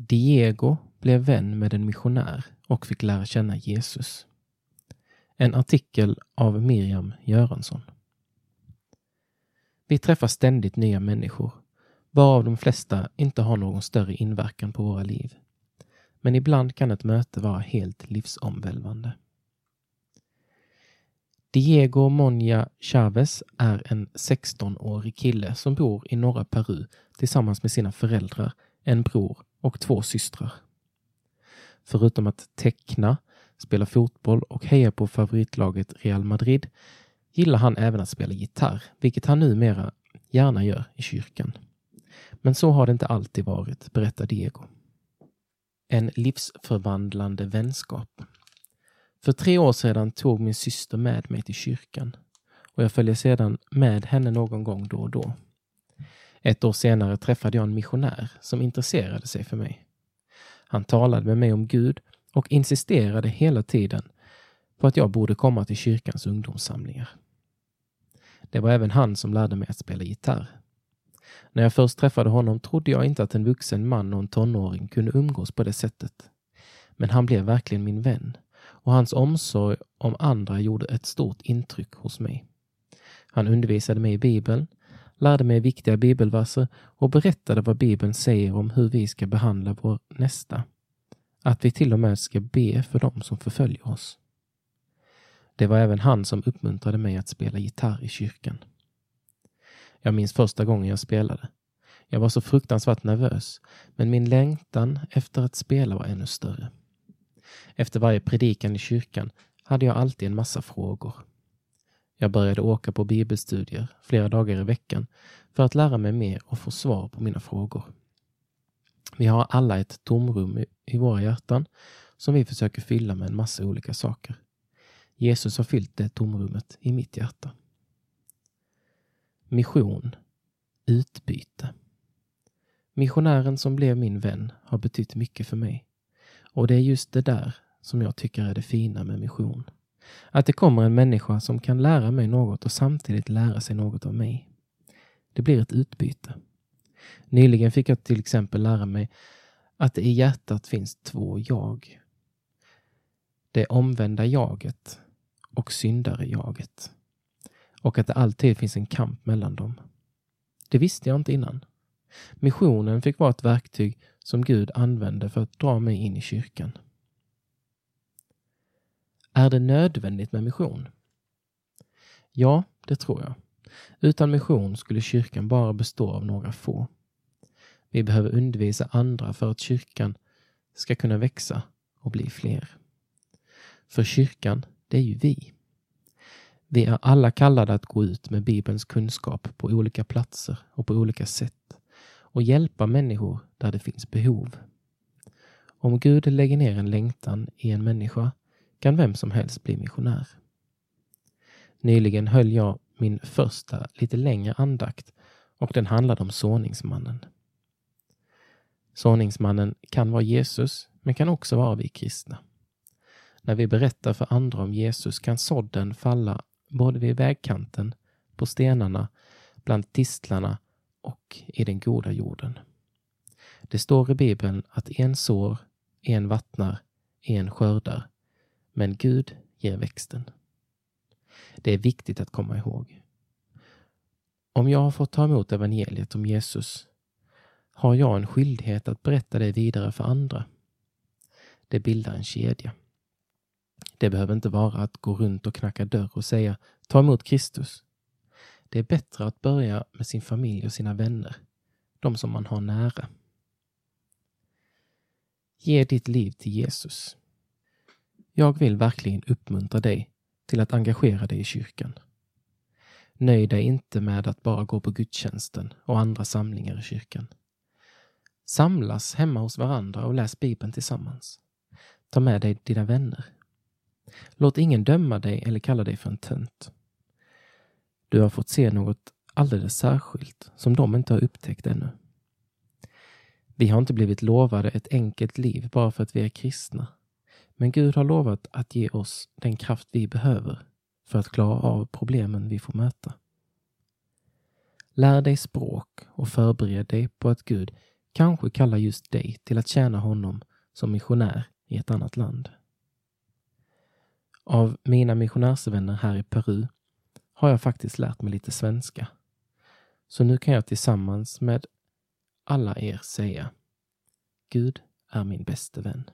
Diego blev vän med en missionär och fick lära känna Jesus. En artikel av Miriam Göransson. Vi träffar ständigt nya människor, varav de flesta inte har någon större inverkan på våra liv. Men ibland kan ett möte vara helt livsomvälvande. Diego Monja Chavez är en 16-årig kille som bor i norra Peru tillsammans med sina föräldrar, en bror och två systrar. Förutom att teckna, spela fotboll och heja på favoritlaget Real Madrid gillar han även att spela gitarr, vilket han numera gärna gör i kyrkan. Men så har det inte alltid varit, berättar Diego. En livsförvandlande vänskap. För tre år sedan tog min syster med mig till kyrkan och jag följer sedan med henne någon gång då och då. Ett år senare träffade jag en missionär som intresserade sig för mig. Han talade med mig om Gud och insisterade hela tiden på att jag borde komma till kyrkans ungdomssamlingar. Det var även han som lärde mig att spela gitarr. När jag först träffade honom trodde jag inte att en vuxen man och en tonåring kunde umgås på det sättet. Men han blev verkligen min vän och hans omsorg om andra gjorde ett stort intryck hos mig. Han undervisade mig i Bibeln, lärde mig viktiga bibelverser och berättade vad Bibeln säger om hur vi ska behandla vår nästa. Att vi till och med ska be för dem som förföljer oss. Det var även han som uppmuntrade mig att spela gitarr i kyrkan. Jag minns första gången jag spelade. Jag var så fruktansvärt nervös, men min längtan efter att spela var ännu större. Efter varje predikan i kyrkan hade jag alltid en massa frågor. Jag började åka på bibelstudier flera dagar i veckan för att lära mig mer och få svar på mina frågor. Vi har alla ett tomrum i våra hjärtan som vi försöker fylla med en massa olika saker. Jesus har fyllt det tomrummet i mitt hjärta. Mission. Utbyte. Missionären som blev min vän har betytt mycket för mig. Och det är just det där som jag tycker är det fina med mission. Att det kommer en människa som kan lära mig något och samtidigt lära sig något av mig. Det blir ett utbyte. Nyligen fick jag till exempel lära mig att det i hjärtat finns två jag. Det omvända jaget och syndare-jaget. Och att det alltid finns en kamp mellan dem. Det visste jag inte innan. Missionen fick vara ett verktyg som Gud använde för att dra mig in i kyrkan. Är det nödvändigt med mission? Ja, det tror jag. Utan mission skulle kyrkan bara bestå av några få. Vi behöver undervisa andra för att kyrkan ska kunna växa och bli fler. För kyrkan, det är ju vi. Vi är alla kallade att gå ut med Bibelns kunskap på olika platser och på olika sätt och hjälpa människor där det finns behov. Om Gud lägger ner en längtan i en människa kan vem som helst bli missionär. Nyligen höll jag min första lite längre andakt och den handlade om såningsmannen. Såningsmannen kan vara Jesus, men kan också vara vi kristna. När vi berättar för andra om Jesus kan sådden falla både vid vägkanten, på stenarna, bland tistlarna och i den goda jorden. Det står i Bibeln att en sår, en vattnar, en skördar, men Gud ger växten. Det är viktigt att komma ihåg. Om jag har fått ta emot evangeliet om Jesus har jag en skyldighet att berätta det vidare för andra. Det bildar en kedja. Det behöver inte vara att gå runt och knacka dörr och säga ta emot Kristus. Det är bättre att börja med sin familj och sina vänner, de som man har nära. Ge ditt liv till Jesus. Jag vill verkligen uppmuntra dig till att engagera dig i kyrkan. Nöj dig inte med att bara gå på gudstjänsten och andra samlingar i kyrkan. Samlas hemma hos varandra och läs Bibeln tillsammans. Ta med dig dina vänner. Låt ingen döma dig eller kalla dig för en tönt. Du har fått se något alldeles särskilt som de inte har upptäckt ännu. Vi har inte blivit lovade ett enkelt liv bara för att vi är kristna. Men Gud har lovat att ge oss den kraft vi behöver för att klara av problemen vi får möta. Lär dig språk och förbered dig på att Gud kanske kallar just dig till att tjäna honom som missionär i ett annat land. Av mina missionärsvänner här i Peru har jag faktiskt lärt mig lite svenska. Så nu kan jag tillsammans med alla er säga Gud är min bäste vän.